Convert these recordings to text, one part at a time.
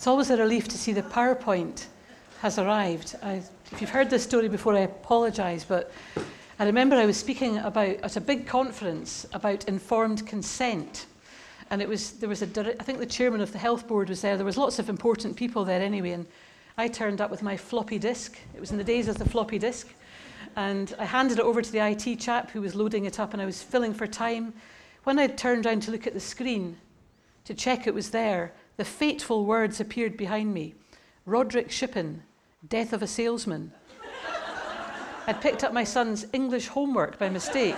It's always a relief to see the PowerPoint has arrived. I, if you've heard this story before, I apologise, but I remember I was speaking about at a big conference about informed consent. And it was there was a I think the chairman of the health board was there. There was lots of important people there anyway, and I turned up with my floppy disk. It was in the days of the floppy disk, and I handed it over to the IT chap who was loading it up, and I was filling for time. When I turned around to look at the screen to check it was there, the fateful words appeared behind me Roderick Shippen, Death of a Salesman. I'd picked up my son's English homework by mistake.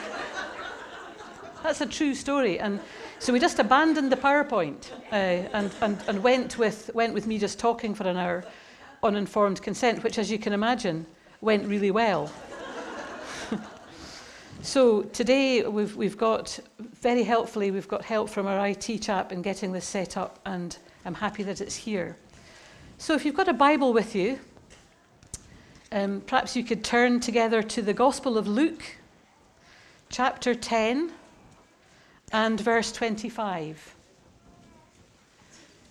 That's a true story. And so we just abandoned the PowerPoint uh, and, and, and went, with, went with me just talking for an hour on informed consent, which, as you can imagine, went really well. So today we've, we've got, very helpfully, we've got help from our IT chap in getting this set up and I'm happy that it's here. So, if you've got a Bible with you, um, perhaps you could turn together to the Gospel of Luke, chapter 10 and verse 25.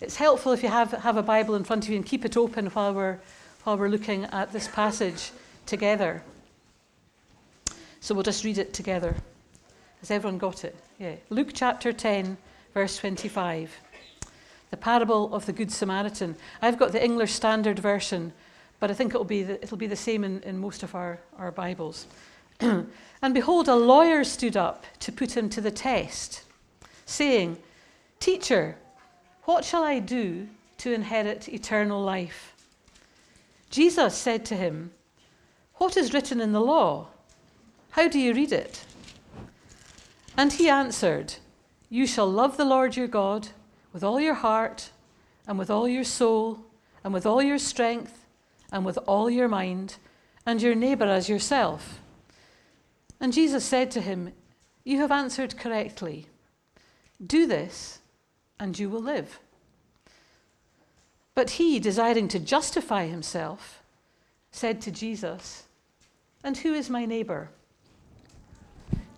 It's helpful if you have, have a Bible in front of you and keep it open while we're, while we're looking at this passage together. So we'll just read it together. Has everyone got it? Yeah. Luke chapter 10, verse 25 the parable of the Good Samaritan. I've got the English Standard Version, but I think it'll be the, it'll be the same in, in most of our, our Bibles. and behold, a lawyer stood up to put him to the test, saying, Teacher, what shall I do to inherit eternal life? Jesus said to him, What is written in the law? How do you read it? And he answered, You shall love the Lord your God with all your heart and with all your soul and with all your strength and with all your mind, and your neighbor as yourself. And Jesus said to him, You have answered correctly. Do this, and you will live. But he, desiring to justify himself, said to Jesus, And who is my neighbor?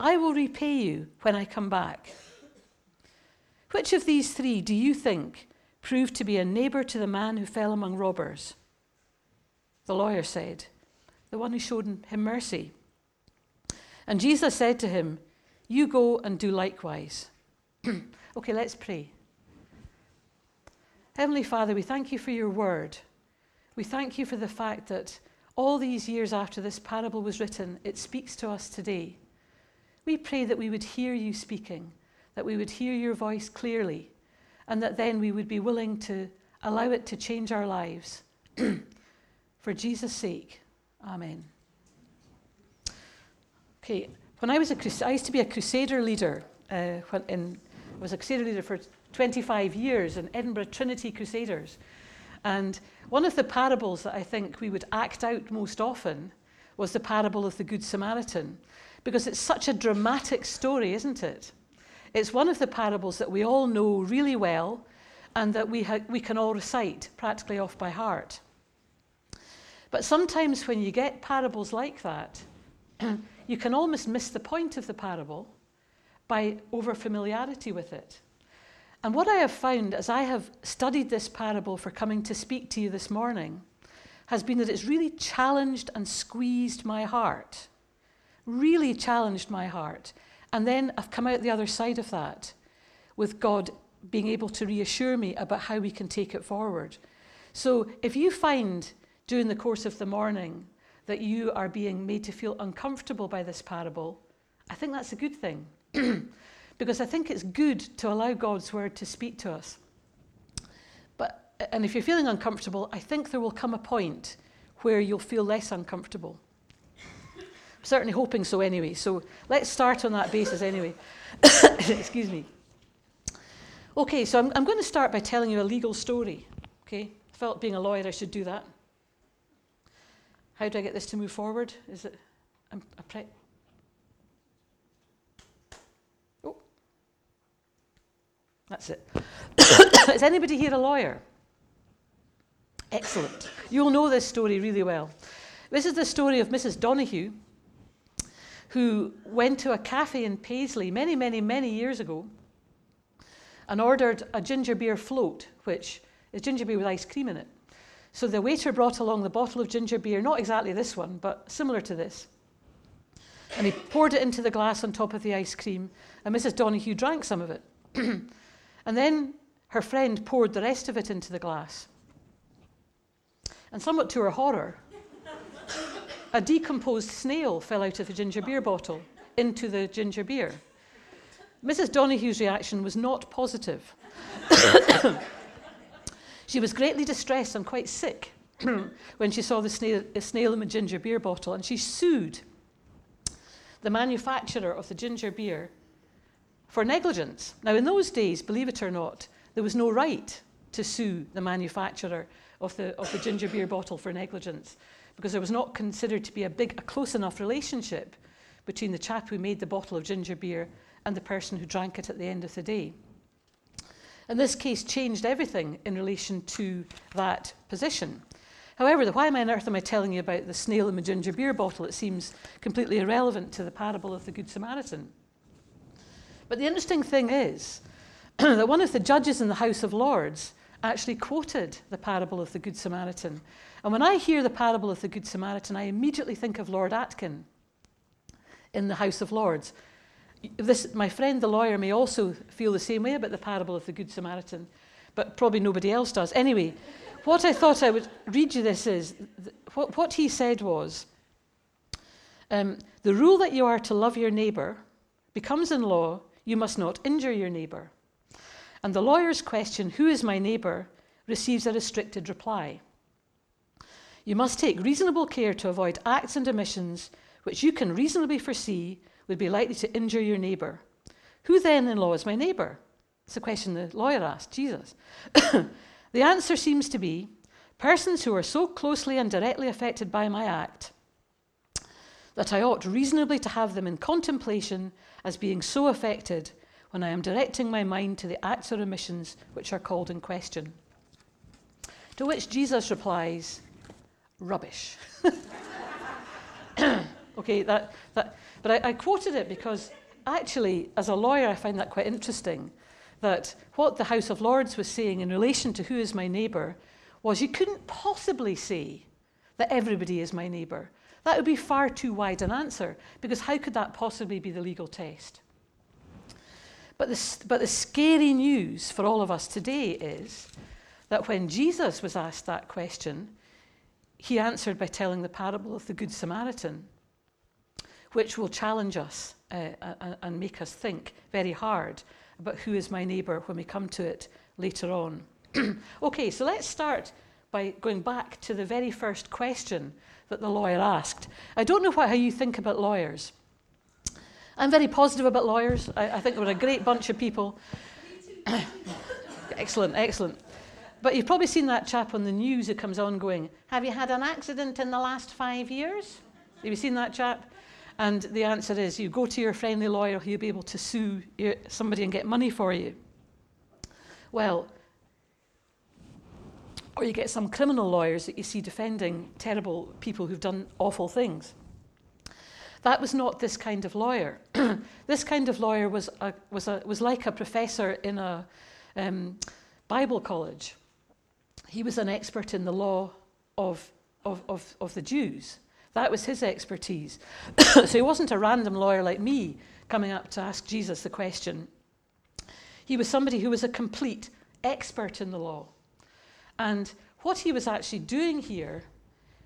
I will repay you when I come back. Which of these three do you think proved to be a neighbor to the man who fell among robbers? The lawyer said, The one who showed him mercy. And Jesus said to him, You go and do likewise. okay, let's pray. Heavenly Father, we thank you for your word. We thank you for the fact that all these years after this parable was written, it speaks to us today. We pray that we would hear you speaking that we would hear your voice clearly, and that then we would be willing to allow it to change our lives. For Jesus' sake, Amen. Okay, when I was a I used to be a crusader leader. Uh, when in, I was a crusader leader for 25 years in Edinburgh Trinity Crusaders. And one of the parables that I think we would act out most often was the parable of the Good Samaritan, because it's such a dramatic story, isn't it? It's one of the parables that we all know really well and that we, ha- we can all recite practically off by heart. But sometimes when you get parables like that, you can almost miss the point of the parable by over familiarity with it. And what I have found as I have studied this parable for coming to speak to you this morning has been that it's really challenged and squeezed my heart. Really challenged my heart and then I've come out the other side of that with God being able to reassure me about how we can take it forward. So if you find during the course of the morning that you are being made to feel uncomfortable by this parable, I think that's a good thing. because I think it's good to allow God's word to speak to us. But, and if you're feeling uncomfortable, I think there will come a point where you'll feel less uncomfortable. Certainly hoping so anyway. So let's start on that basis anyway. Excuse me. Okay, so I'm, I'm going to start by telling you a legal story. Okay, I felt being a lawyer I should do that. How do I get this to move forward? Is it? Pre- oh, that's it. Is anybody here a lawyer? Excellent. You'll know this story really well. This is the story of Mrs. Donoghue, who went to a cafe in Paisley many, many, many years ago and ordered a ginger beer float, which is ginger beer with ice cream in it. So the waiter brought along the bottle of ginger beer, not exactly this one, but similar to this. And he poured it into the glass on top of the ice cream, and Mrs. Donoghue drank some of it. and then her friend poured the rest of it into the glass. And somewhat to her horror, a decomposed snail fell out of the ginger beer bottle into the ginger beer. Mrs. Donoghue's reaction was not positive. she was greatly distressed and quite sick when she saw the snail, the snail in the ginger beer bottle, and she sued the manufacturer of the ginger beer for negligence. Now, in those days, believe it or not, there was no right to sue the manufacturer of the, of the ginger beer bottle for negligence because there was not considered to be a big, a close enough relationship between the chap who made the bottle of ginger beer and the person who drank it at the end of the day. And this case changed everything in relation to that position. However, why on earth am I telling you about the snail in the ginger beer bottle? It seems completely irrelevant to the parable of the Good Samaritan. But the interesting thing is that one of the judges in the House of Lords actually quoted the parable of the Good Samaritan. And when I hear the parable of the Good Samaritan, I immediately think of Lord Atkin in the House of Lords. This, my friend, the lawyer, may also feel the same way about the parable of the Good Samaritan, but probably nobody else does. Anyway, what I thought I would read you this is what, what he said was um, the rule that you are to love your neighbour becomes in law you must not injure your neighbour. And the lawyer's question, Who is my neighbour? receives a restricted reply. You must take reasonable care to avoid acts and omissions which you can reasonably foresee would be likely to injure your neighbour. Who then in law is my neighbour? It's a question the lawyer asked Jesus. the answer seems to be persons who are so closely and directly affected by my act that I ought reasonably to have them in contemplation as being so affected when I am directing my mind to the acts or omissions which are called in question. To which Jesus replies, rubbish. okay, that, that, but I, I quoted it because actually, as a lawyer, I find that quite interesting. That what the House of Lords was saying in relation to who is my neighbour was you couldn't possibly say that everybody is my neighbour. That would be far too wide an answer because how could that possibly be the legal test? But the, but the scary news for all of us today is that when Jesus was asked that question, he answered by telling the parable of the Good Samaritan, which will challenge us uh, and make us think very hard about who is my neighbour when we come to it later on. okay, so let's start by going back to the very first question that the lawyer asked. I don't know what, how you think about lawyers. I'm very positive about lawyers. I, I think they're a great bunch of people. excellent, excellent. But you've probably seen that chap on the news who comes on going, Have you had an accident in the last five years? Have you seen that chap? And the answer is you go to your friendly lawyer who'll be able to sue somebody and get money for you. Well, or you get some criminal lawyers that you see defending terrible people who've done awful things. That was not this kind of lawyer. this kind of lawyer was, a, was, a, was like a professor in a um, Bible college. He was an expert in the law of, of, of, of the Jews. That was his expertise. so he wasn't a random lawyer like me coming up to ask Jesus the question. He was somebody who was a complete expert in the law. And what he was actually doing here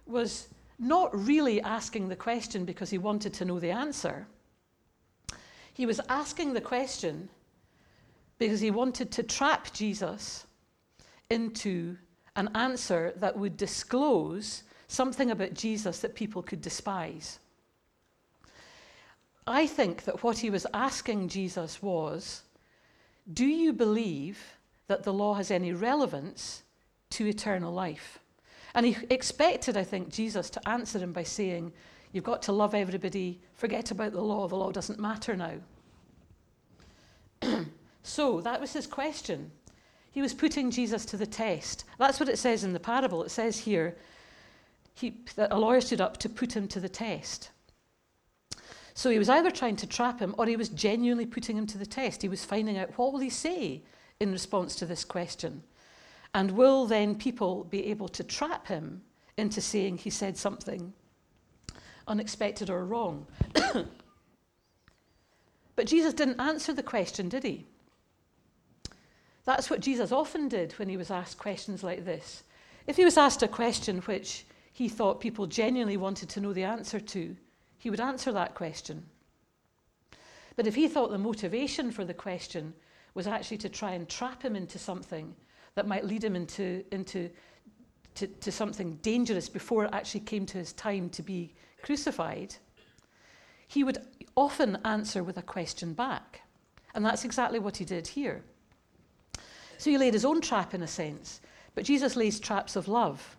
was not really asking the question because he wanted to know the answer. He was asking the question because he wanted to trap Jesus into an answer that would disclose something about Jesus that people could despise. I think that what he was asking Jesus was Do you believe that the law has any relevance to eternal life? And he expected, I think, Jesus to answer him by saying, You've got to love everybody, forget about the law, the law doesn't matter now. so that was his question. He was putting Jesus to the test. That's what it says in the parable. It says here he, that a lawyer stood up to put him to the test. So he was either trying to trap him or he was genuinely putting him to the test. He was finding out what will he say in response to this question. And will then people be able to trap him into saying he said something unexpected or wrong? but Jesus didn't answer the question, did he? That's what Jesus often did when he was asked questions like this. If he was asked a question which he thought people genuinely wanted to know the answer to, he would answer that question. But if he thought the motivation for the question was actually to try and trap him into something that might lead him into, into to, to something dangerous before it actually came to his time to be crucified, he would often answer with a question back. And that's exactly what he did here. So he laid his own trap in a sense, but Jesus lays traps of love,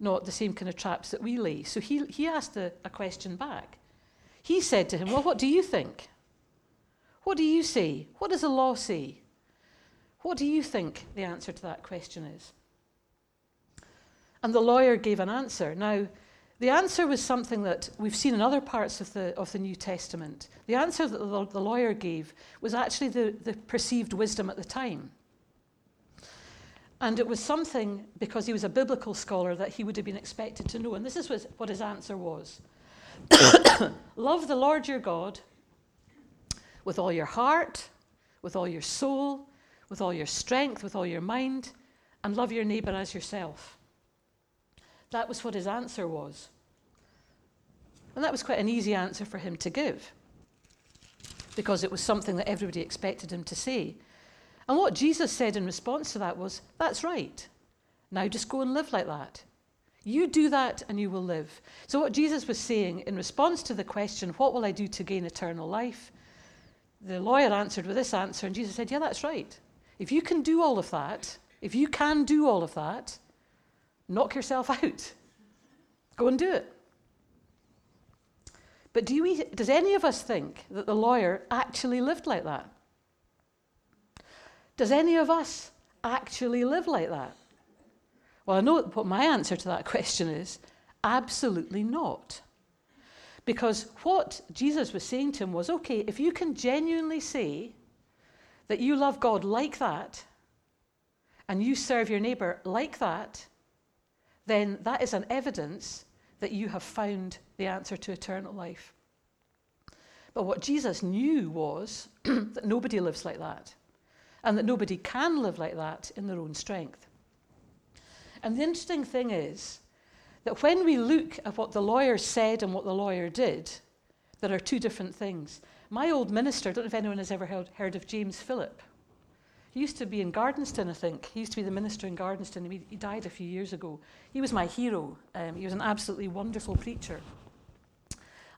not the same kind of traps that we lay. So he, he asked a, a question back. He said to him, Well, what do you think? What do you say? What does the law say? What do you think the answer to that question is? And the lawyer gave an answer. Now, the answer was something that we've seen in other parts of the, of the New Testament. The answer that the, the lawyer gave was actually the, the perceived wisdom at the time. And it was something, because he was a biblical scholar, that he would have been expected to know. And this is what his answer was Love the Lord your God with all your heart, with all your soul, with all your strength, with all your mind, and love your neighbour as yourself. That was what his answer was. And that was quite an easy answer for him to give because it was something that everybody expected him to say. And what Jesus said in response to that was, That's right. Now just go and live like that. You do that and you will live. So, what Jesus was saying in response to the question, What will I do to gain eternal life? The lawyer answered with this answer, and Jesus said, Yeah, that's right. If you can do all of that, if you can do all of that, knock yourself out. Go and do it. But do we, does any of us think that the lawyer actually lived like that? Does any of us actually live like that? Well, I know what my answer to that question is absolutely not. Because what Jesus was saying to him was okay, if you can genuinely say that you love God like that, and you serve your neighbor like that, then that is an evidence that you have found the answer to eternal life. But what Jesus knew was that nobody lives like that and that nobody can live like that in their own strength. And the interesting thing is that when we look at what the lawyer said and what the lawyer did, there are two different things. My old minister, I don't know if anyone has ever heard, heard of James Philip. He used to be in Gardenstown, I think. He used to be the minister in Gardenstown. He, he died a few years ago. He was my hero. Um, he was an absolutely wonderful preacher.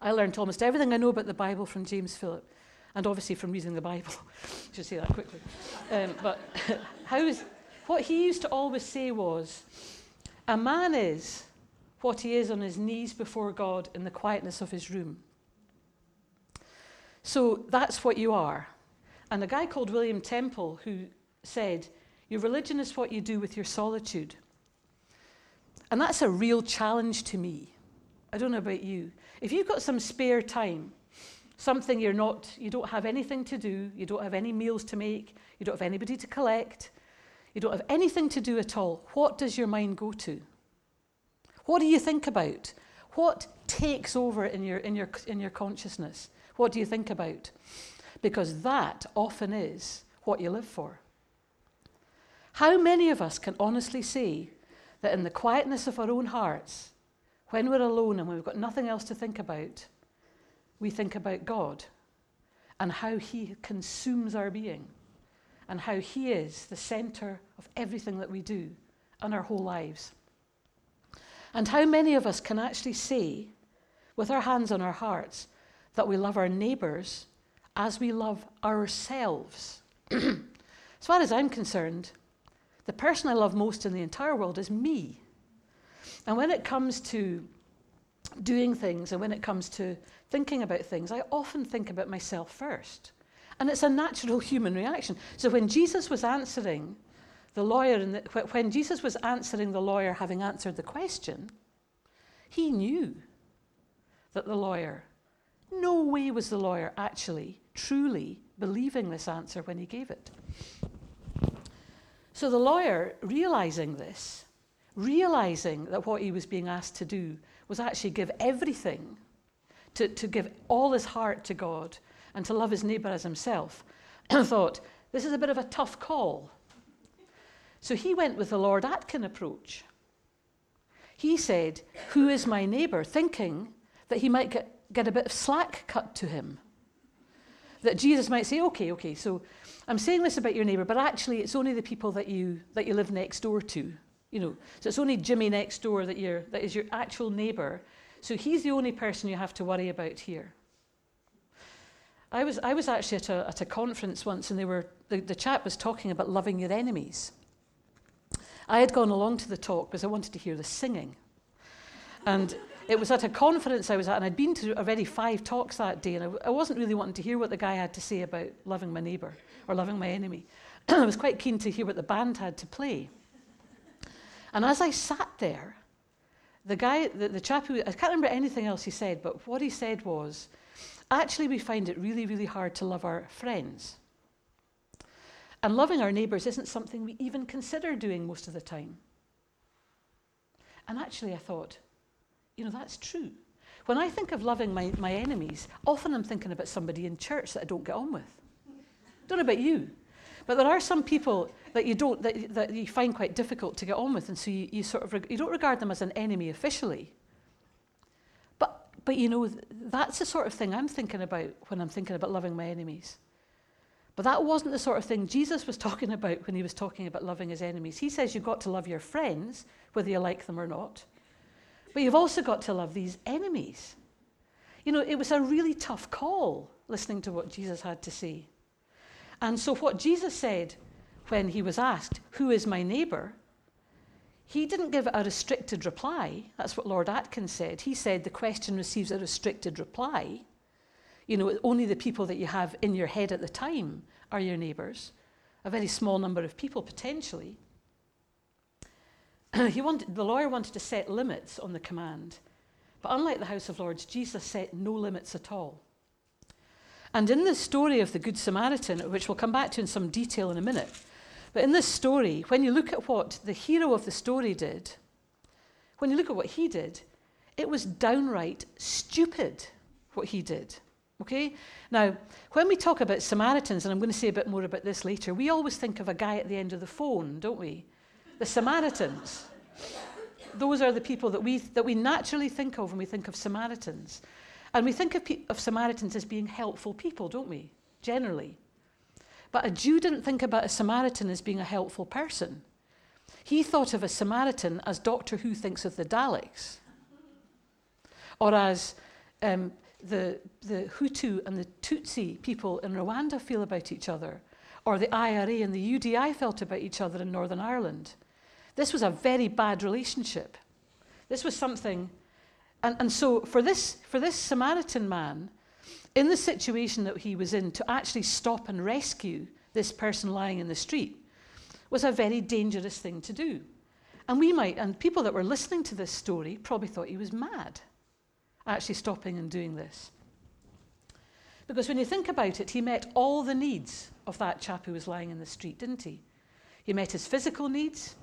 I learned almost everything I know about the Bible from James Philip and obviously from reading the Bible. I should say that quickly. Um, but how is, what he used to always say was, a man is what he is on his knees before God in the quietness of his room. So that's what you are. And a guy called William Temple who said, Your religion is what you do with your solitude. And that's a real challenge to me. I don't know about you. If you've got some spare time, something you're not, you don't have anything to do, you don't have any meals to make, you don't have anybody to collect, you don't have anything to do at all, what does your mind go to? What do you think about? What takes over in your, in your, in your consciousness? What do you think about? Because that often is what you live for. How many of us can honestly say that in the quietness of our own hearts, when we're alone and when we've got nothing else to think about, we think about God and how He consumes our being and how He is the center of everything that we do and our whole lives. And how many of us can actually say, with our hands on our hearts, that we love our neighbours as we love ourselves. as far as I'm concerned, the person I love most in the entire world is me. And when it comes to doing things and when it comes to thinking about things, I often think about myself first. And it's a natural human reaction. So when Jesus was answering the lawyer, and when Jesus was answering the lawyer having answered the question, he knew that the lawyer no way was the lawyer actually, truly believing this answer when he gave it. So the lawyer, realizing this, realizing that what he was being asked to do was actually give everything, to, to give all his heart to God and to love his neighbour as himself, thought, this is a bit of a tough call. So he went with the Lord Atkin approach. He said, Who is my neighbour? thinking that he might get get a bit of slack cut to him. That Jesus might say, okay, okay, so I'm saying this about your neighbour, but actually it's only the people that you, that you live next door to. You know, so it's only Jimmy next door that, you're, that is your actual neighbour. So he's the only person you have to worry about here. I was, I was actually at a, at a conference once and they were, the, the chap was talking about loving your enemies. I had gone along to the talk because I wanted to hear the singing. And it was at a conference I was at, and I'd been to already five talks that day, and I, I wasn't really wanting to hear what the guy had to say about loving my neighbour or loving my enemy. I was quite keen to hear what the band had to play. And as I sat there, the guy, the, the chap who, I can't remember anything else he said, but what he said was, actually, we find it really, really hard to love our friends. And loving our neighbours isn't something we even consider doing most of the time. And actually, I thought, you know, that's true. When I think of loving my, my enemies, often I'm thinking about somebody in church that I don't get on with. Don't know about you. But there are some people that you don't that, that you find quite difficult to get on with, and so you, you sort of reg- you don't regard them as an enemy officially. But but you know that's the sort of thing I'm thinking about when I'm thinking about loving my enemies. But that wasn't the sort of thing Jesus was talking about when he was talking about loving his enemies. He says you've got to love your friends, whether you like them or not. But you've also got to love these enemies. You know, it was a really tough call listening to what Jesus had to say. And so, what Jesus said when he was asked, Who is my neighbour? he didn't give a restricted reply. That's what Lord Atkins said. He said the question receives a restricted reply. You know, only the people that you have in your head at the time are your neighbours, a very small number of people potentially. he wanted, the lawyer wanted to set limits on the command. But unlike the House of Lords, Jesus set no limits at all. And in the story of the Good Samaritan, which we'll come back to in some detail in a minute, but in this story, when you look at what the hero of the story did, when you look at what he did, it was downright stupid what he did. Okay? Now, when we talk about Samaritans, and I'm going to say a bit more about this later, we always think of a guy at the end of the phone, don't we? The Samaritans. Those are the people that we, that we naturally think of when we think of Samaritans. And we think of, pe- of Samaritans as being helpful people, don't we? Generally. But a Jew didn't think about a Samaritan as being a helpful person. He thought of a Samaritan as Doctor Who thinks of the Daleks, or as um, the, the Hutu and the Tutsi people in Rwanda feel about each other, or the IRA and the UDI felt about each other in Northern Ireland. This was a very bad relationship. This was something, and, and so for this, for this Samaritan man, in the situation that he was in, to actually stop and rescue this person lying in the street was a very dangerous thing to do. And we might, and people that were listening to this story probably thought he was mad, actually stopping and doing this. Because when you think about it, he met all the needs of that chap who was lying in the street, didn't he? He met his physical needs,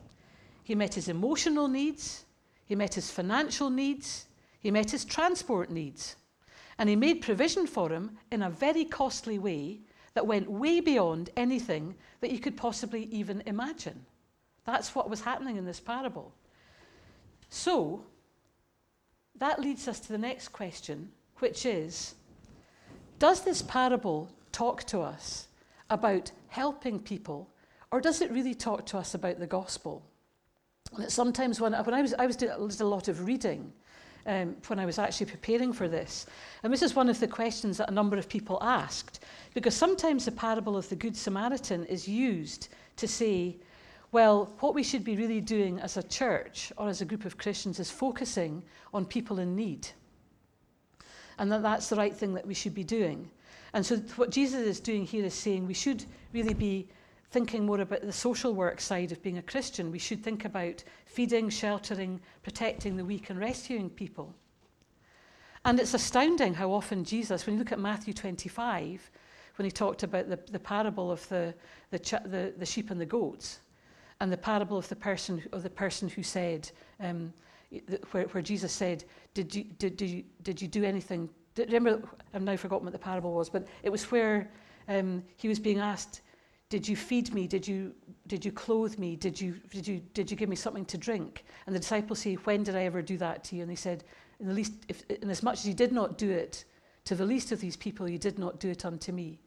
he met his emotional needs, he met his financial needs, he met his transport needs. And he made provision for him in a very costly way that went way beyond anything that you could possibly even imagine. That's what was happening in this parable. So, that leads us to the next question, which is Does this parable talk to us about helping people, or does it really talk to us about the gospel? And sometimes when, when I was, I was doing a lot of reading um, when I was actually preparing for this. And this is one of the questions that a number of people asked, because sometimes the parable of the Good Samaritan is used to say, well, what we should be really doing as a church or as a group of Christians is focusing on people in need. And that that's the right thing that we should be doing. And so, what Jesus is doing here is saying we should really be thinking more about the social work side of being a Christian. We should think about feeding, sheltering, protecting the weak, and rescuing people. And it's astounding how often Jesus, when you look at Matthew 25, when he talked about the, the parable of the, the, the, the sheep and the goats, and the parable of the person, of the person who said, um, where, where Jesus said, did you, did, did, you, did you do anything? Remember, I've now forgotten what the parable was, but it was where um, he was being asked, did you feed me? Did you, did you clothe me? Did you, did, you, did you give me something to drink? And the disciples say, When did I ever do that to you? And they said, In, the least, if, in as much as you did not do it to the least of these people, you did not do it unto me.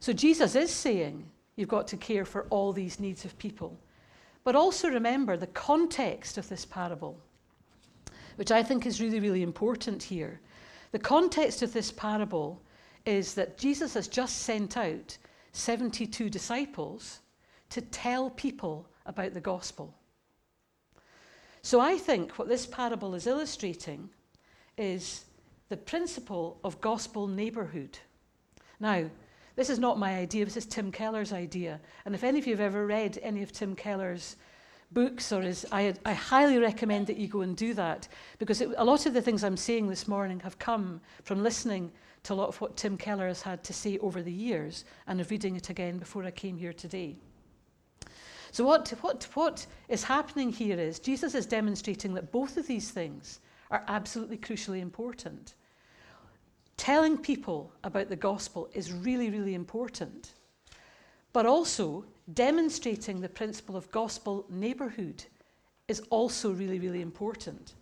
So Jesus is saying, You've got to care for all these needs of people. But also remember the context of this parable, which I think is really, really important here. The context of this parable is that Jesus has just sent out 72 disciples to tell people about the gospel. So I think what this parable is illustrating is the principle of gospel neighborhood. Now, this is not my idea, this is Tim Keller's idea. And if any of you have ever read any of Tim Keller's books, or his, I, I highly recommend that you go and do that because it, a lot of the things I'm saying this morning have come from listening to a lot of what Tim Keller has had to say over the years and of reading it again before I came here today. So, what, what, what is happening here is Jesus is demonstrating that both of these things are absolutely crucially important. Telling people about the gospel is really, really important. But also, demonstrating the principle of gospel neighborhood is also really, really important.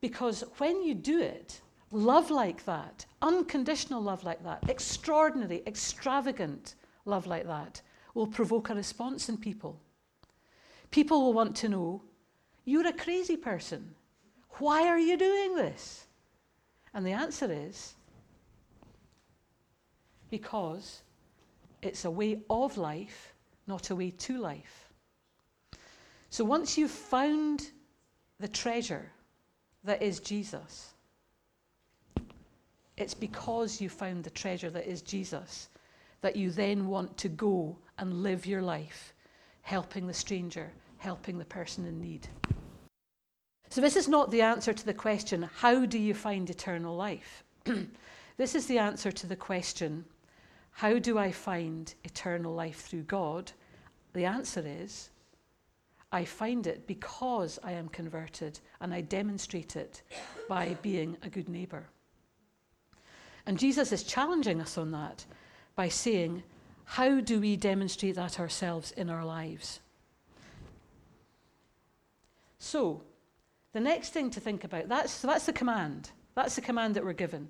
Because when you do it, love like that, unconditional love like that, extraordinary, extravagant love like that, will provoke a response in people. People will want to know, You're a crazy person. Why are you doing this? And the answer is because it's a way of life, not a way to life. So once you've found the treasure that is Jesus, it's because you found the treasure that is Jesus that you then want to go and live your life helping the stranger, helping the person in need. So, this is not the answer to the question, how do you find eternal life? this is the answer to the question, how do I find eternal life through God? The answer is, I find it because I am converted and I demonstrate it by being a good neighbour. And Jesus is challenging us on that by saying, How do we demonstrate that ourselves in our lives? So, the next thing to think about that's, so that's the command. That's the command that we're given.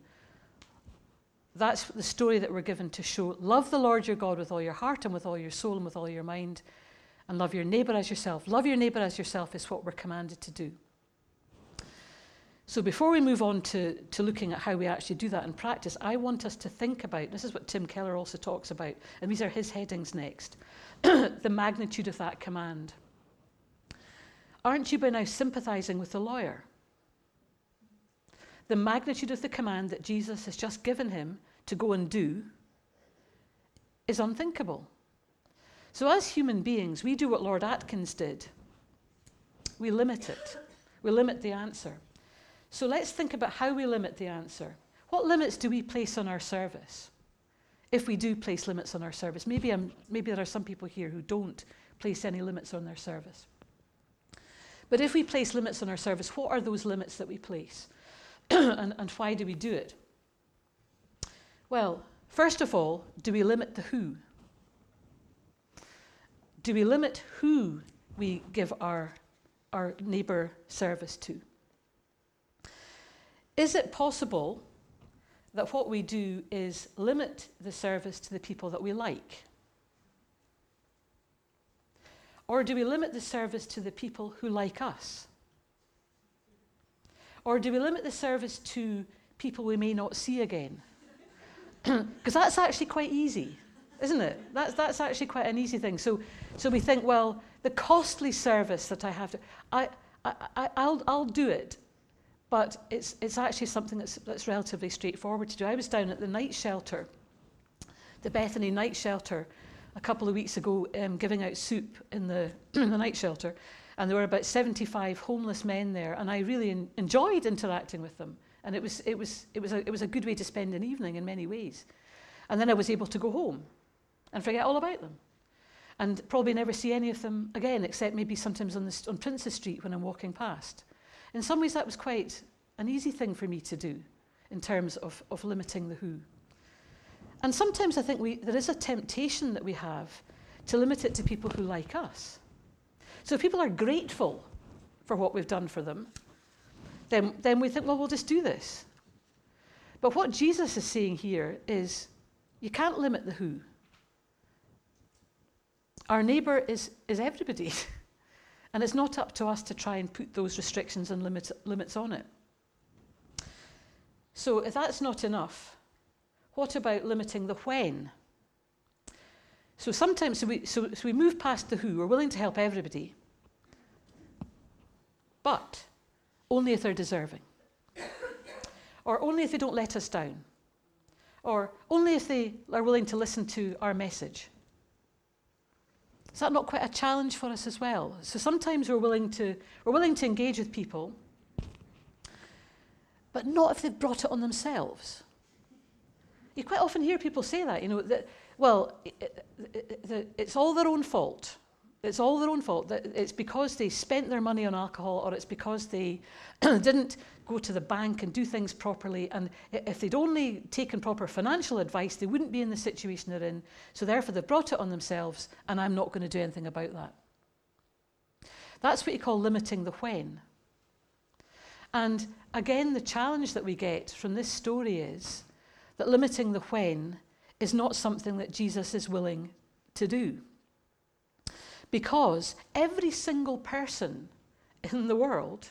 That's the story that we're given to show love the Lord your God with all your heart and with all your soul and with all your mind, and love your neighbour as yourself. Love your neighbour as yourself is what we're commanded to do. So before we move on to, to looking at how we actually do that in practice, I want us to think about this is what Tim Keller also talks about, and these are his headings next the magnitude of that command. Aren't you by now sympathizing with the lawyer? The magnitude of the command that Jesus has just given him to go and do is unthinkable. So, as human beings, we do what Lord Atkins did we limit it, we limit the answer. So let's think about how we limit the answer. What limits do we place on our service? If we do place limits on our service, maybe, I'm, maybe there are some people here who don't place any limits on their service. But if we place limits on our service, what are those limits that we place? and, and why do we do it? Well, first of all, do we limit the who? Do we limit who we give our, our neighbour service to? Is it possible that what we do is limit the service to the people that we like? Or do we limit the service to the people who like us? Or do we limit the service to people we may not see again? Because that's actually quite easy, isn't it? That's, that's actually quite an easy thing. So, so we think, well, the costly service that I have to, I, I, I, I'll, I'll do it. But it's, it's actually something that's, that's relatively straightforward to do. I was down at the night shelter, the Bethany night shelter, a couple of weeks ago, um, giving out soup in the, in the night shelter. And there were about 75 homeless men there, and I really en- enjoyed interacting with them. And it was, it, was, it, was a, it was a good way to spend an evening in many ways. And then I was able to go home and forget all about them. And probably never see any of them again, except maybe sometimes on, the, on Princes Street when I'm walking past. In some ways, that was quite an easy thing for me to do in terms of, of limiting the who. And sometimes I think we, there is a temptation that we have to limit it to people who like us. So if people are grateful for what we've done for them, then, then we think, well, we'll just do this. But what Jesus is saying here is you can't limit the who. Our neighbour is, is everybody. and it's not up to us to try and put those restrictions and limit, limits on it. So if that's not enough, what about limiting the when? So sometimes so we, so, so we move past the who, we're willing to help everybody, but only if they're deserving. or only if they don't let us down. Or only if they are willing to listen to our message. Is that not quite a challenge for us as well? So sometimes we're willing to, we're willing to engage with people, but not if they've brought it on themselves. You quite often hear people say that, you know, that, well, it, it, it, it's all their own fault. It's all their own fault. It's because they spent their money on alcohol or it's because they didn't go to the bank and do things properly. And if they'd only taken proper financial advice, they wouldn't be in the situation they're in. So therefore, they've brought it on themselves, and I'm not going to do anything about that. That's what you call limiting the when. And again, the challenge that we get from this story is that limiting the when is not something that Jesus is willing to do. Because every single person in the world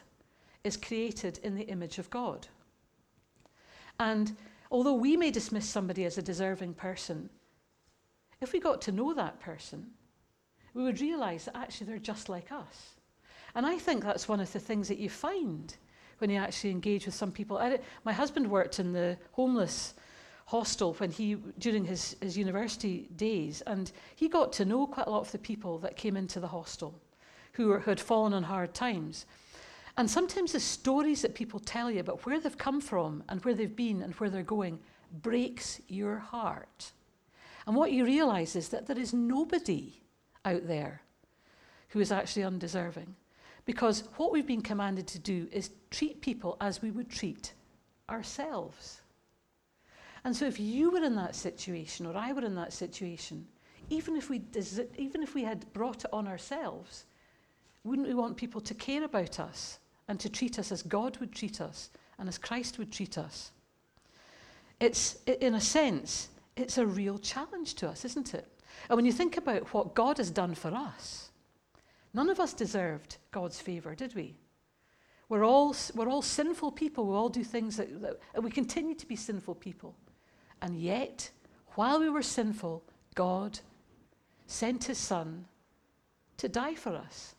is created in the image of God. And although we may dismiss somebody as a deserving person, if we got to know that person, we would realize that actually they're just like us. And I think that's one of the things that you find when you actually engage with some people. I, my husband worked in the homeless hostel when he during his, his university days, and he got to know quite a lot of the people that came into the hostel who, were, who had fallen on hard times. And sometimes the stories that people tell you about where they've come from and where they've been and where they're going breaks your heart. And what you realize is that there is nobody out there who is actually undeserving. Because what we've been commanded to do is treat people as we would treat ourselves. And so if you were in that situation or I were in that situation, even if we, even if we had brought it on ourselves, wouldn't we want people to care about us and to treat us as God would treat us and as Christ would treat us? It's, in a sense, it's a real challenge to us, isn't it? And when you think about what God has done for us, none of us deserved God's favour, did we? We're all, we're all sinful people. We all do things that, that and we continue to be sinful people. And yet, while we were sinful, God sent his Son to die for us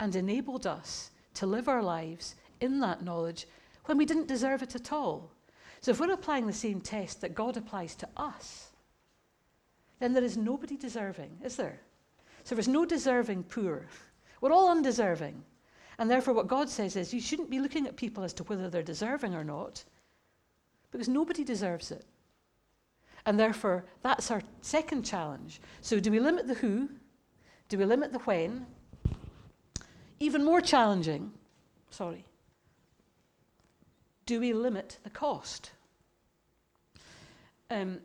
and enabled us to live our lives in that knowledge when we didn't deserve it at all. So, if we're applying the same test that God applies to us, then there is nobody deserving, is there? So, there's no deserving poor. We're all undeserving. And therefore, what God says is you shouldn't be looking at people as to whether they're deserving or not, because nobody deserves it. And therefore, that's our second challenge. So, do we limit the who? Do we limit the when? Even more challenging, sorry, do we limit the cost? Um,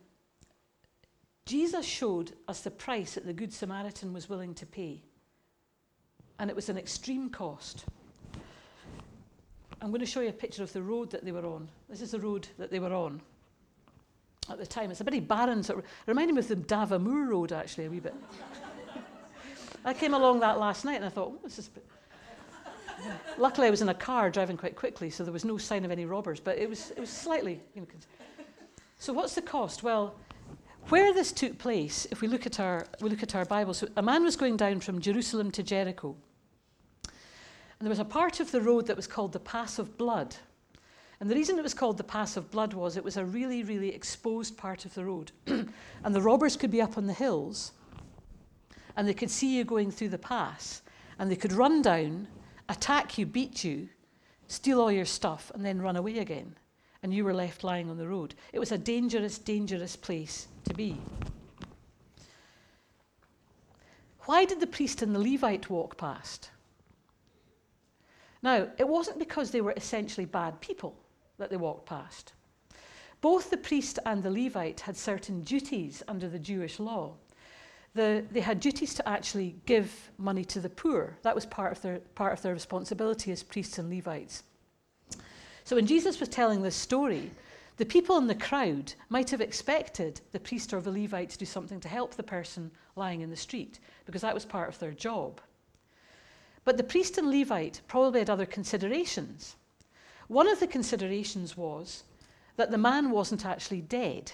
Jesus showed us the price that the Good Samaritan was willing to pay. and it was an extreme cost. I'm going to show you a picture of the road that they were on. This is the road that they were on at the time. It's a very barren sort of, reminded me of the Dava Moor Road, actually, a wee bit. I came along that last night and I thought, this is. Luckily, I was in a car driving quite quickly, so there was no sign of any robbers, but it was, it was slightly. You know, so, what's the cost? Well, where this took place, if we look at our, we look at our Bible, so a man was going down from Jerusalem to Jericho. And there was a part of the road that was called the Pass of Blood. And the reason it was called the Pass of Blood was it was a really, really exposed part of the road. and the robbers could be up on the hills and they could see you going through the pass and they could run down, attack you, beat you, steal all your stuff, and then run away again. And you were left lying on the road. It was a dangerous, dangerous place to be. Why did the priest and the Levite walk past? Now, it wasn't because they were essentially bad people that they walked past. Both the priest and the Levite had certain duties under the Jewish law. The, they had duties to actually give money to the poor. That was part of, their, part of their responsibility as priests and Levites. So when Jesus was telling this story, the people in the crowd might have expected the priest or the Levite to do something to help the person lying in the street, because that was part of their job. But the priest and Levite probably had other considerations. One of the considerations was that the man wasn't actually dead,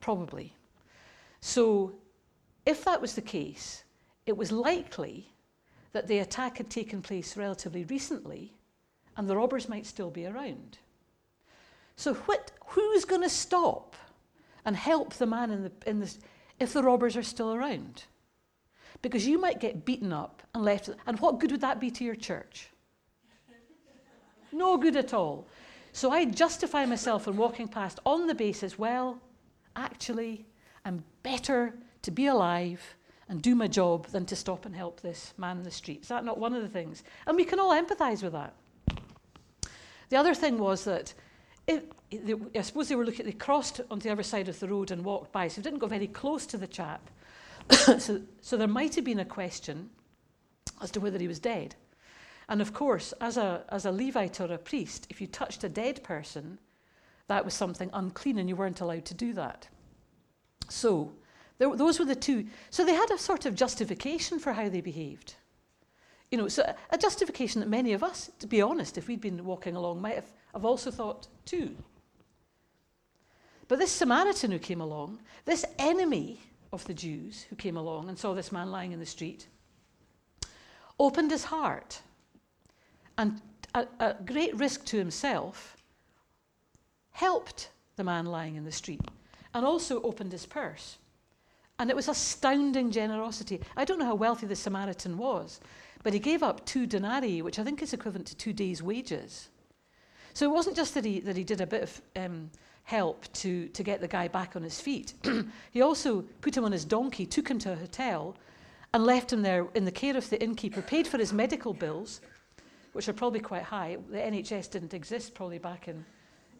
probably. So, if that was the case, it was likely that the attack had taken place relatively recently and the robbers might still be around. So, what, who's going to stop and help the man in the, in the, if the robbers are still around? because you might get beaten up and left. And what good would that be to your church? No good at all. So I justify myself in walking past on the basis, well, actually, I'm better to be alive and do my job than to stop and help this man in the street. Is that not one of the things? And we can all empathize with that. The other thing was that if, I suppose they were looking, they crossed onto the other side of the road and walked by, so they didn't go very close to the chap. so, so there might have been a question as to whether he was dead. And of course, as a, as a Levite or a priest, if you touched a dead person, that was something unclean and you weren't allowed to do that. So, there, those were the two. So they had a sort of justification for how they behaved. You know, so a justification that many of us, to be honest, if we'd been walking along, might have, have also thought too. But this Samaritan who came along, this enemy of the Jews who came along and saw this man lying in the street, opened his heart and, at, at great risk to himself, helped the man lying in the street and also opened his purse. And it was astounding generosity. I don't know how wealthy the Samaritan was, but he gave up two denarii, which I think is equivalent to two days' wages. So it wasn't just that he, that he did a bit of um, help to, to get the guy back on his feet. he also put him on his donkey, took him to a hotel, and left him there in the care of the innkeeper, paid for his medical bills, which are probably quite high. The NHS didn't exist probably back in,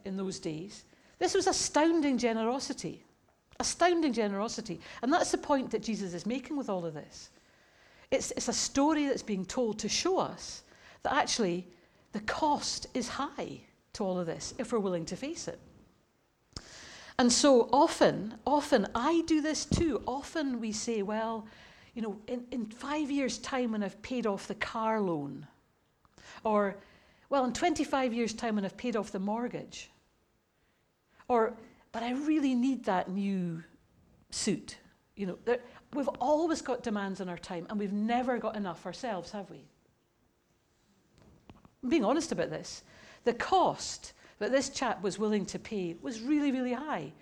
in those days. This was astounding generosity. Astounding generosity. And that's the point that Jesus is making with all of this. It's, it's a story that's being told to show us that actually the cost is high to all of this if we're willing to face it. And so often, often, I do this too. Often we say, well, you know, in, in five years' time when I've paid off the car loan, or, well, in 25 years' time when I've paid off the mortgage, or, but I really need that new suit. You know, there, we've always got demands on our time, and we've never got enough ourselves, have we? I'm being honest about this. The cost that this chap was willing to pay was really, really high.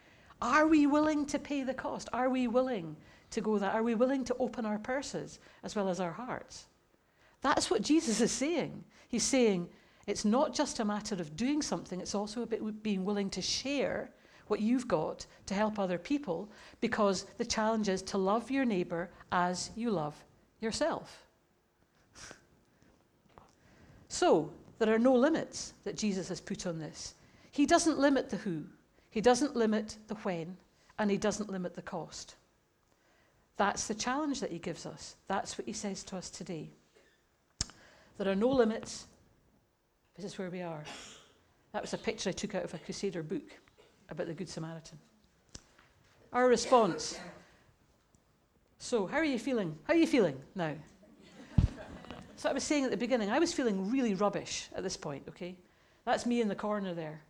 Are we willing to pay the cost? Are we willing to go that? Are we willing to open our purses as well as our hearts? That's what Jesus is saying. He's saying it's not just a matter of doing something, it's also about being willing to share what you've got to help other people because the challenge is to love your neighbour as you love yourself. So, there are no limits that Jesus has put on this. He doesn't limit the who, he doesn't limit the when, and he doesn't limit the cost. That's the challenge that he gives us. That's what he says to us today. There are no limits. This is where we are. That was a picture I took out of a Crusader book about the Good Samaritan. Our response. So, how are you feeling? How are you feeling now? so, I was saying at the beginning, I was feeling really rubbish at this point, okay? That's me in the corner there.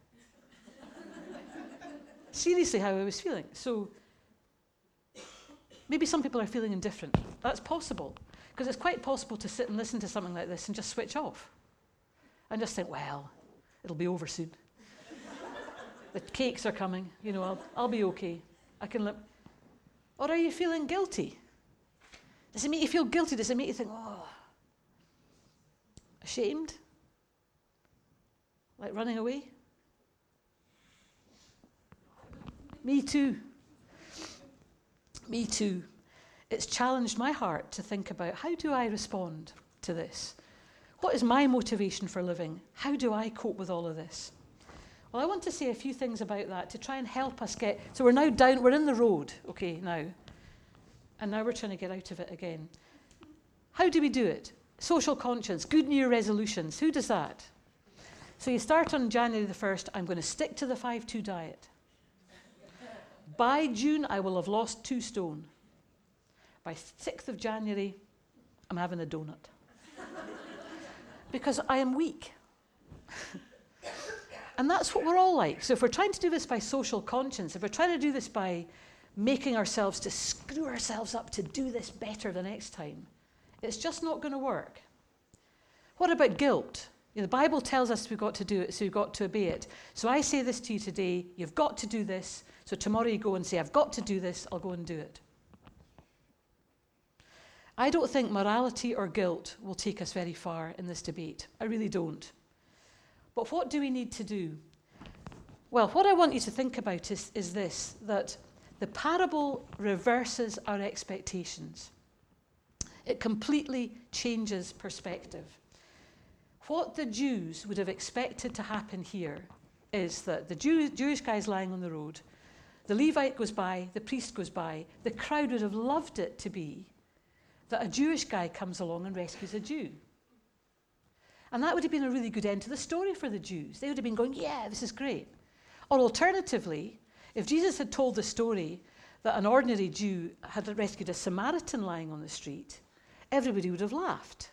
Seriously, how I was feeling. So, maybe some people are feeling indifferent. That's possible. Because it's quite possible to sit and listen to something like this and just switch off and just think, well, it'll be over soon. the cakes are coming, you know, I'll, I'll be okay. I can live. Or are you feeling guilty? Does it make you feel guilty? Does it make you think, oh, ashamed? Like running away? Me too. Me too. It's challenged my heart to think about how do I respond to this? What is my motivation for living? How do I cope with all of this? Well, I want to say a few things about that to try and help us get. So we're now down, we're in the road, okay, now. And now we're trying to get out of it again. How do we do it? Social conscience, good new resolutions. Who does that? So you start on January the 1st, I'm going to stick to the 5 2 diet. By June, I will have lost two stone. By 6th of January, I'm having a donut. because I am weak. And that's what we're all like. So if we're trying to do this by social conscience, if we're trying to do this by making ourselves to screw ourselves up to do this better the next time, it's just not going to work. What about guilt? You know, the Bible tells us we've got to do it, so we've got to obey it. So I say this to you today you've got to do this. So tomorrow you go and say, I've got to do this, I'll go and do it. I don't think morality or guilt will take us very far in this debate. I really don't. But what do we need to do? Well, what I want you to think about is, is this that the parable reverses our expectations. It completely changes perspective. What the Jews would have expected to happen here is that the Jew, Jewish guy is lying on the road, the Levite goes by, the priest goes by, the crowd would have loved it to be that a Jewish guy comes along and rescues a Jew. And that would have been a really good end to the story for the Jews. They would have been going, yeah, this is great. Or alternatively, if Jesus had told the story that an ordinary Jew had rescued a Samaritan lying on the street, everybody would have laughed.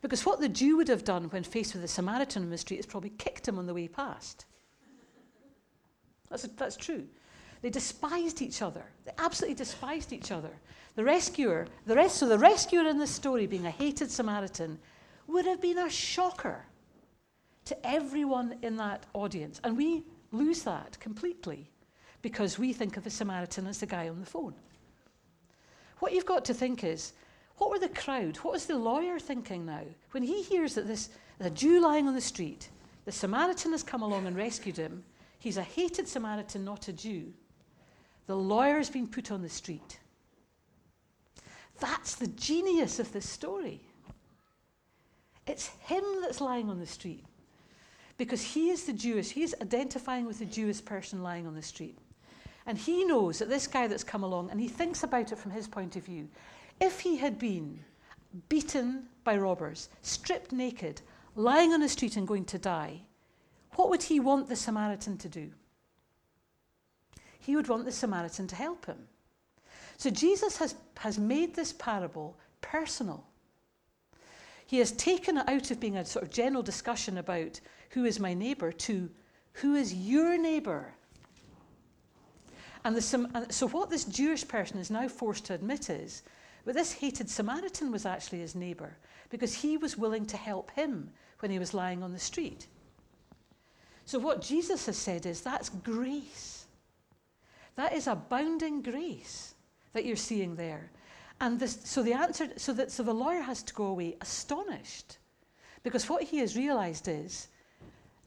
Because what the Jew would have done when faced with a Samaritan on the street is probably kicked him on the way past. That's, that's true. They despised each other. They absolutely despised each other. The rescuer, the rest, so the rescuer in this story being a hated Samaritan, would have been a shocker to everyone in that audience. And we lose that completely because we think of the Samaritan as the guy on the phone. What you've got to think is, what were the crowd, what was the lawyer thinking now? When he hears that this a Jew lying on the street, the Samaritan has come along and rescued him, he's a hated Samaritan, not a Jew. The lawyer's been put on the street. That's the genius of this story. It's him that's lying on the street because he is the Jewish, he's identifying with the Jewish person lying on the street. And he knows that this guy that's come along, and he thinks about it from his point of view. If he had been beaten by robbers, stripped naked, lying on the street and going to die, what would he want the Samaritan to do? He would want the Samaritan to help him. So Jesus has, has made this parable personal. He has taken it out of being a sort of general discussion about who is my neighbour to who is your neighbour. And, and so, what this Jewish person is now forced to admit is that this hated Samaritan was actually his neighbour because he was willing to help him when he was lying on the street. So, what Jesus has said is that's grace. That is abounding grace that you're seeing there. And this, so the answer, so that so the lawyer has to go away astonished, because what he has realised is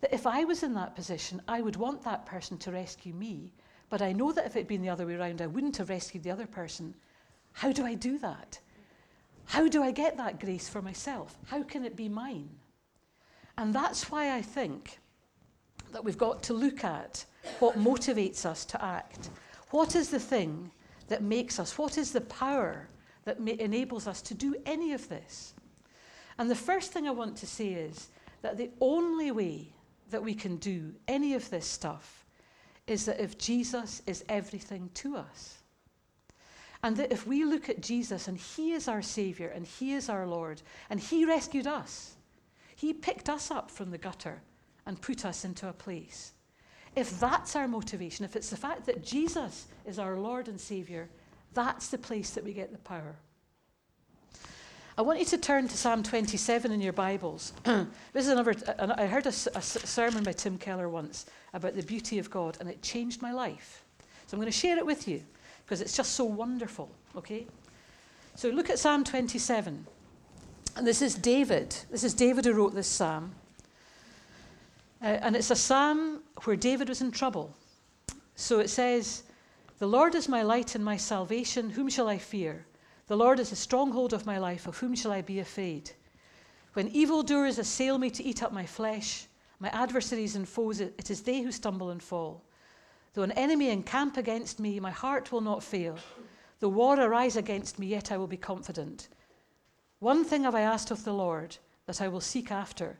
that if I was in that position, I would want that person to rescue me, but I know that if it had been the other way around, I wouldn't have rescued the other person. How do I do that? How do I get that grace for myself? How can it be mine? And that's why I think that we've got to look at what motivates us to act. What is the thing that makes us? What is the power that ma- enables us to do any of this. And the first thing I want to say is that the only way that we can do any of this stuff is that if Jesus is everything to us. And that if we look at Jesus and He is our Savior and He is our Lord and He rescued us, He picked us up from the gutter and put us into a place. If that's our motivation, if it's the fact that Jesus is our Lord and Savior, that's the place that we get the power. I want you to turn to Psalm 27 in your Bibles. this is another, I heard a, a sermon by Tim Keller once about the beauty of God, and it changed my life. So I'm going to share it with you because it's just so wonderful, okay? So look at Psalm 27. And this is David. This is David who wrote this psalm. Uh, and it's a psalm where David was in trouble. So it says, The Lord is my light and my salvation. Whom shall I fear? The Lord is the stronghold of my life. Of whom shall I be afraid? When evildoers assail me to eat up my flesh, my adversaries and foes, it is they who stumble and fall. Though an enemy encamp against me, my heart will not fail. Though war arise against me, yet I will be confident. One thing have I asked of the Lord that I will seek after,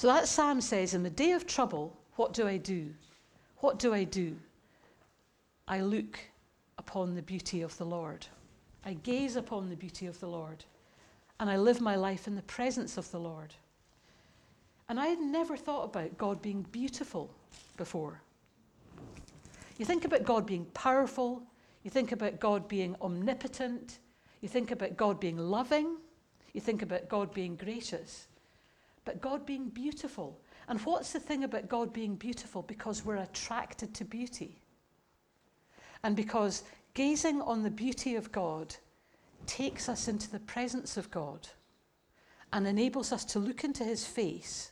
So that psalm says, In the day of trouble, what do I do? What do I do? I look upon the beauty of the Lord. I gaze upon the beauty of the Lord. And I live my life in the presence of the Lord. And I had never thought about God being beautiful before. You think about God being powerful, you think about God being omnipotent, you think about God being loving, you think about God being gracious, but God being beautiful. And what's the thing about God being beautiful? Because we're attracted to beauty. And because gazing on the beauty of God takes us into the presence of God and enables us to look into his face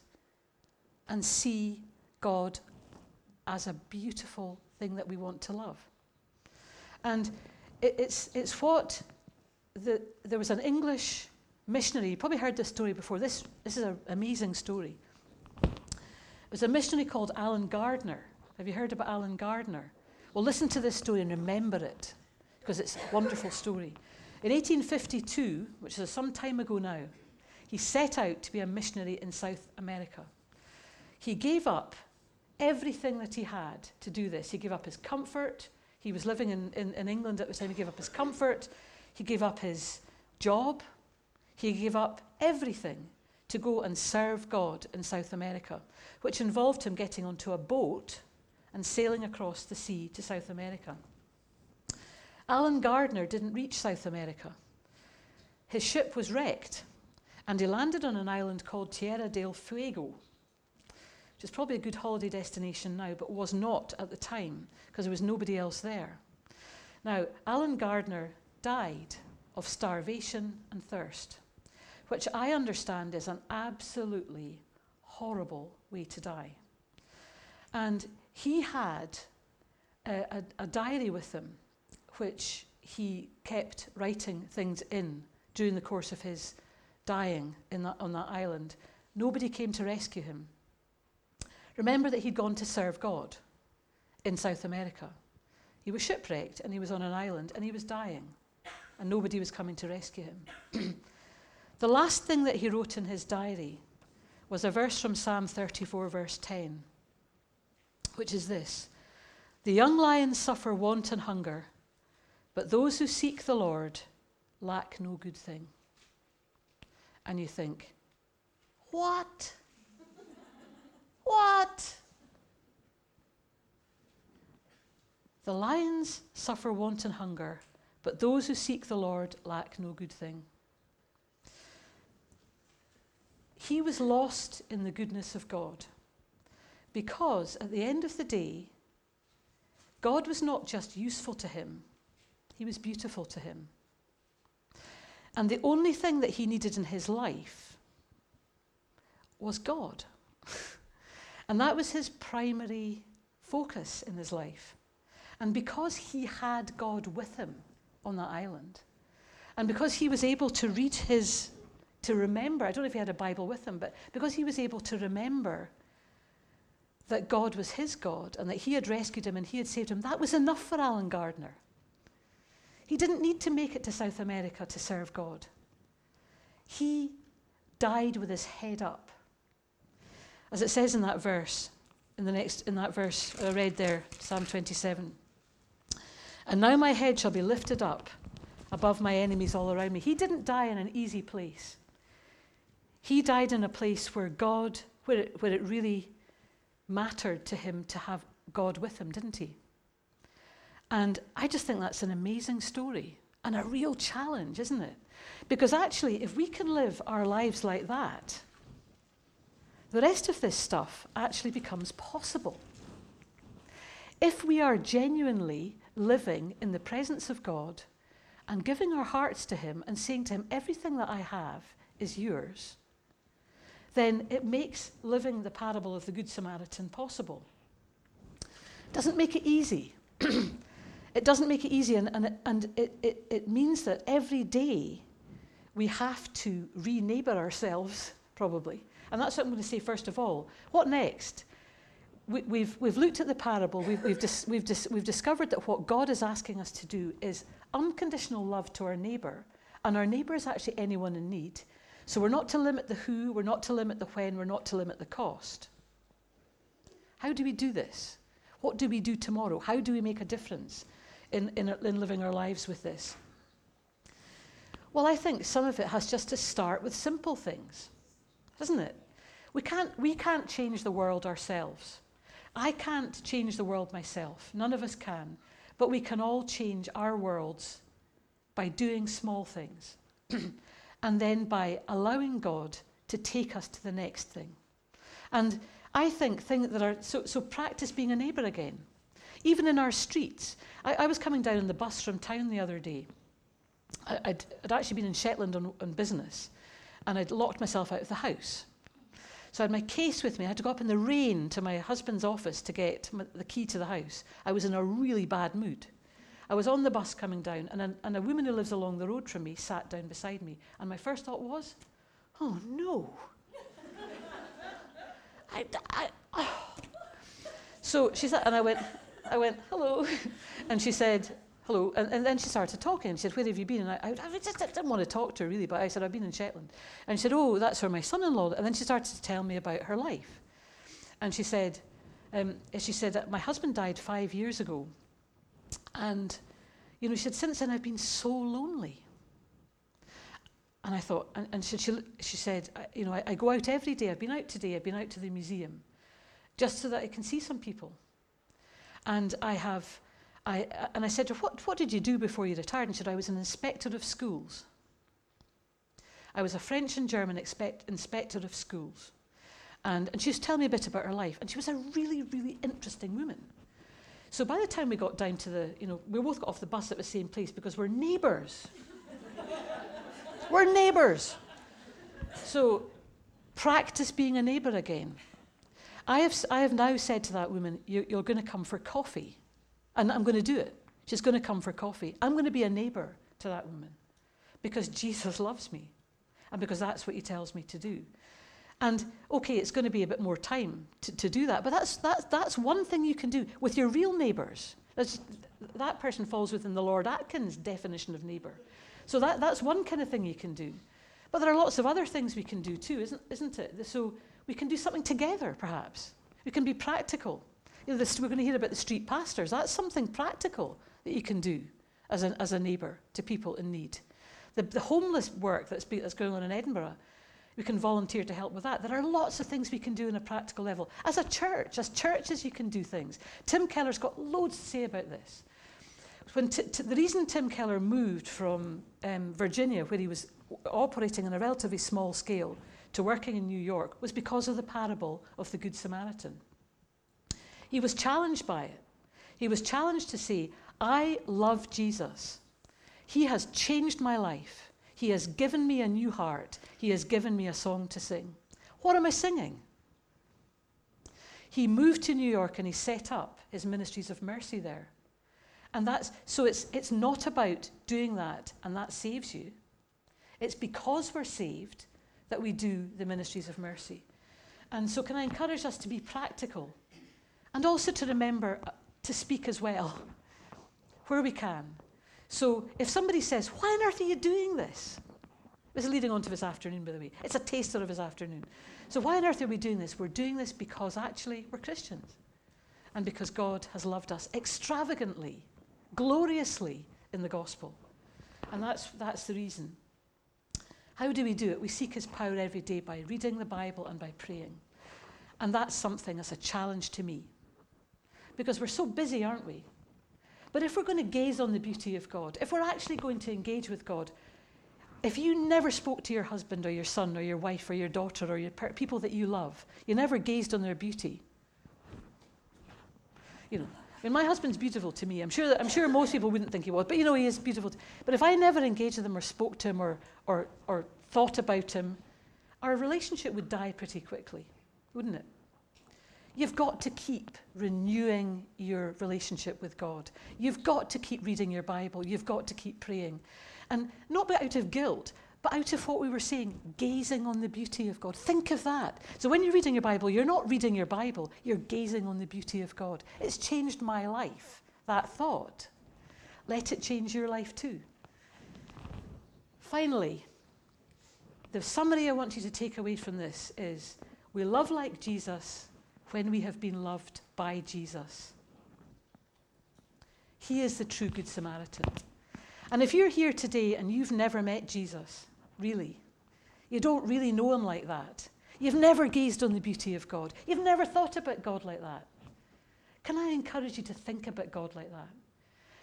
and see God as a beautiful thing that we want to love. And it, it's, it's what the, there was an English missionary, you probably heard this story before. This, this is an amazing story. It was a missionary called Allen Gardiner. Have you heard about Allen Gardiner? Well, listen to this story and remember it because it's a wonderful story. In 1852, which is some time ago now, he set out to be a missionary in South America. He gave up everything that he had to do this. He gave up his comfort. He was living in, in, in England at the time. He gave up his comfort. He gave up his job. He gave up everything to go and serve God in South America, which involved him getting onto a boat and sailing across the sea to South America. Allen Gardiner didn't reach South America. His ship was wrecked, and he landed on an island called Tierra del Fuego, which is probably a good holiday destination now, but was not at the time because there was nobody else there. Now, Allen Gardiner died of starvation and thirst, which I understand is an absolutely horrible way to die. And he had a, a, a diary with him, which he kept writing things in during the course of his dying in that, on that island. Nobody came to rescue him. Remember that he'd gone to serve God in South America. He was shipwrecked and he was on an island and he was dying, and nobody was coming to rescue him. the last thing that he wrote in his diary was a verse from Psalm 34, verse 10 which is this The young lions suffer want and hunger, but those who seek the Lord lack no good thing. And you think, What? what? The lions suffer want and hunger, but those who seek the Lord lack no good thing. He was lost in the goodness of God. Because at the end of the day, God was not just useful to him, he was beautiful to him. And the only thing that he needed in his life was God. and that was his primary focus in his life. And because he had God with him on that island, and because he was able to read his, to remember, I don't know if he had a Bible with him, but because he was able to remember that God was his God and that he had rescued him and he had saved him, that was enough for Allen Gardiner. He didn't need to make it to South America to serve God. He died with his head up. As it says in that verse, in the next in that verse I read there, Psalm 27. And now my head shall be lifted up above my enemies all around me. He didn't die in an easy place. He died in a place where God, where it, where it really mattered to him to have God with him, didn't he? And I just think that's an amazing story and a real challenge, isn't it? Because actually, if we can live our lives like that, the rest of this stuff actually becomes possible. If we are genuinely living in the presence of God and giving our hearts to Him and saying to Him, everything that I have is yours, then it makes living the parable of the Good Samaritan possible. It doesn't make it easy. it doesn't make it easy, and, and, it, and it, it, it means that every day we have to re neighbour ourselves, probably. And that's what I'm going to say first of all. What next? We, we've, we've looked at the parable, we've, we've, dis, we've, dis, we've discovered that what God is asking us to do is unconditional love to our neighbour. And our neighbour is actually anyone in need. So we're not to limit the who, we're not to limit the when, we're not to limit the cost. How do we do this? What do we do tomorrow? How do we make a difference in, in, in living our lives with this? Well, I think some of it has just to start with simple things, doesn't it? We can't, we can't change the world ourselves. I can't change the world myself. None of us can. But we can all change our worlds by doing small things. and then by allowing God to take us to the next thing. And I think things that are so, so practice being a neighbour again. Even in our streets. I, I, was coming down in the bus from town the other day. I, I'd, I'd actually been in Shetland on, on business and I'd locked myself out of the house. So I had my case with me. I had to go up in the rain to my husband's office to get my, the key to the house. I was in a really bad mood. I was on the bus coming down, and a, and a woman who lives along the road from me sat down beside me. And my first thought was, oh no. I, I, oh. So she said, and I went, I went, hello. and she said, hello. And, and then she started talking. She said, where have you been? And I, I, I just didn't want to talk to her really, but I said, I've been in Shetland. And she said, oh, that's where my son-in-law. And then she started to tell me about her life. And she said, um, she said, my husband died five years ago. And, you know, she said, since then I've been so lonely. And I thought, and, and she, she, she said, you know, I, I go out every day. I've been out today. I've been out to the museum just so that I can see some people. And I have, I, and I said to her, what, what did you do before you retired? And she said, I was an inspector of schools. I was a French and German expect, inspector of schools. And, and she was telling me a bit about her life. And she was a really, really interesting woman. So by the time we got down to the, you know, we both got off the bus at the same place because we're neighbours. we're neighbours. So practice being a neighbour again. I have, I have now said to that woman, you, you're going to come for coffee. And I'm going to do it. She's going to come for coffee. I'm going to be a neighbour to that woman because Jesus loves me and because that's what he tells me to do. And okay, it's going to be a bit more time to, to do that, but that's, that's, that's one thing you can do with your real neighbours. That person falls within the Lord Atkin's definition of neighbour. So that, that's one kind of thing you can do. But there are lots of other things we can do too, isn't, isn't it? So we can do something together, perhaps. We can be practical. You know, this, we're going to hear about the street pastors. That's something practical that you can do as a, as a neighbour to people in need. The, the homeless work that's, be, that's going on in Edinburgh we can volunteer to help with that. There are lots of things we can do on a practical level. As a church, as churches, you can do things. Tim Keller's got loads to say about this. When t- t- the reason Tim Keller moved from um, Virginia, where he was operating on a relatively small scale, to working in New York was because of the parable of the Good Samaritan. He was challenged by it. He was challenged to say, I love Jesus. He has changed my life. He has given me a new heart. He has given me a song to sing. What am I singing? He moved to New York and he set up his ministries of mercy there. And that's so it's it's not about doing that and that saves you. It's because we're saved that we do the ministries of mercy. And so can I encourage us to be practical and also to remember uh, to speak as well where we can. So if somebody says, Why on earth are you doing this? This is leading on to this afternoon, by the way. It's a taster of his afternoon. So why on earth are we doing this? We're doing this because actually we're Christians. And because God has loved us extravagantly, gloriously in the gospel. And that's, that's the reason. How do we do it? We seek his power every day by reading the Bible and by praying. And that's something that's a challenge to me. Because we're so busy, aren't we? But if we're going to gaze on the beauty of God, if we're actually going to engage with God, if you never spoke to your husband or your son or your wife or your daughter or your per- people that you love, you never gazed on their beauty. You know, I mean, my husband's beautiful to me. I'm sure, that, I'm sure most people wouldn't think he was, but you know, he is beautiful. but if I never engaged with him or spoke to him or, or, or thought about him, our relationship would die pretty quickly, wouldn't it? You've got to keep renewing your relationship with God. You've got to keep reading your Bible. You've got to keep praying. And not out of guilt, but out of what we were saying, gazing on the beauty of God. Think of that. So when you're reading your Bible, you're not reading your Bible, you're gazing on the beauty of God. It's changed my life, that thought. Let it change your life too. Finally, the summary I want you to take away from this is we love like Jesus when we have been loved by Jesus. He is the true Good Samaritan. And if you're here today and you've never met Jesus, really, you don't really know him like that. You've never gazed on the beauty of God. You've never thought about God like that. Can I encourage you to think about God like that?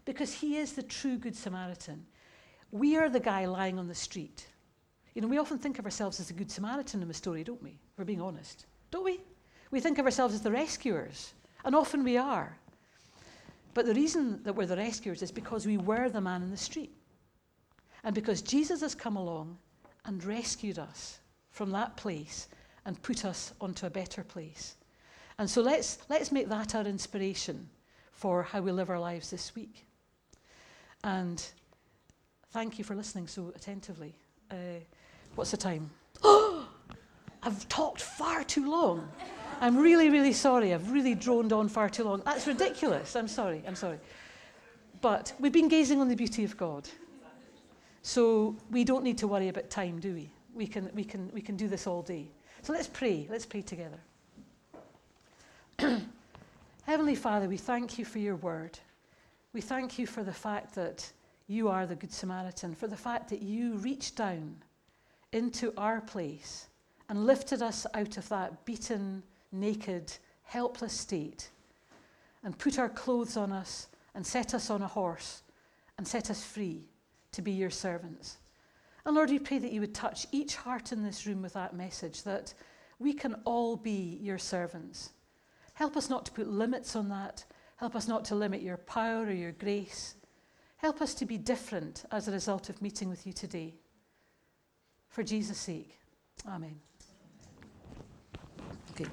Because he is the true Good Samaritan. We are the guy lying on the street. You know, we often think of ourselves as the Good Samaritan in the story, don't we? We're being honest. Don't we? We think of ourselves as the rescuers, and often we are. But the reason that we're the rescuers is because we were the man in the street. And because Jesus has come along and rescued us from that place and put us onto a better place. And so let's, let's make that our inspiration for how we live our lives this week. And thank you for listening so attentively. Uh, what's the time? I've talked far too long. I'm really, really sorry. I've really droned on far too long. That's ridiculous. I'm sorry. I'm sorry. But we've been gazing on the beauty of God. So we don't need to worry about time, do we? We can, we can, we can do this all day. So let's pray. Let's pray together. Heavenly Father, we thank you for your word. We thank you for the fact that you are the Good Samaritan, for the fact that you reached down into our place and lifted us out of that beaten, naked, helpless state and put our clothes on us and set us on a horse and set us free to be your servants. And Lord, we pray that you would touch each heart in this room with that message that we can all be your servants. Help us not to put limits on that. Help us not to limit your power or your grace. Help us to be different as a result of meeting with you today. For Jesus' sake, Amen. Okay.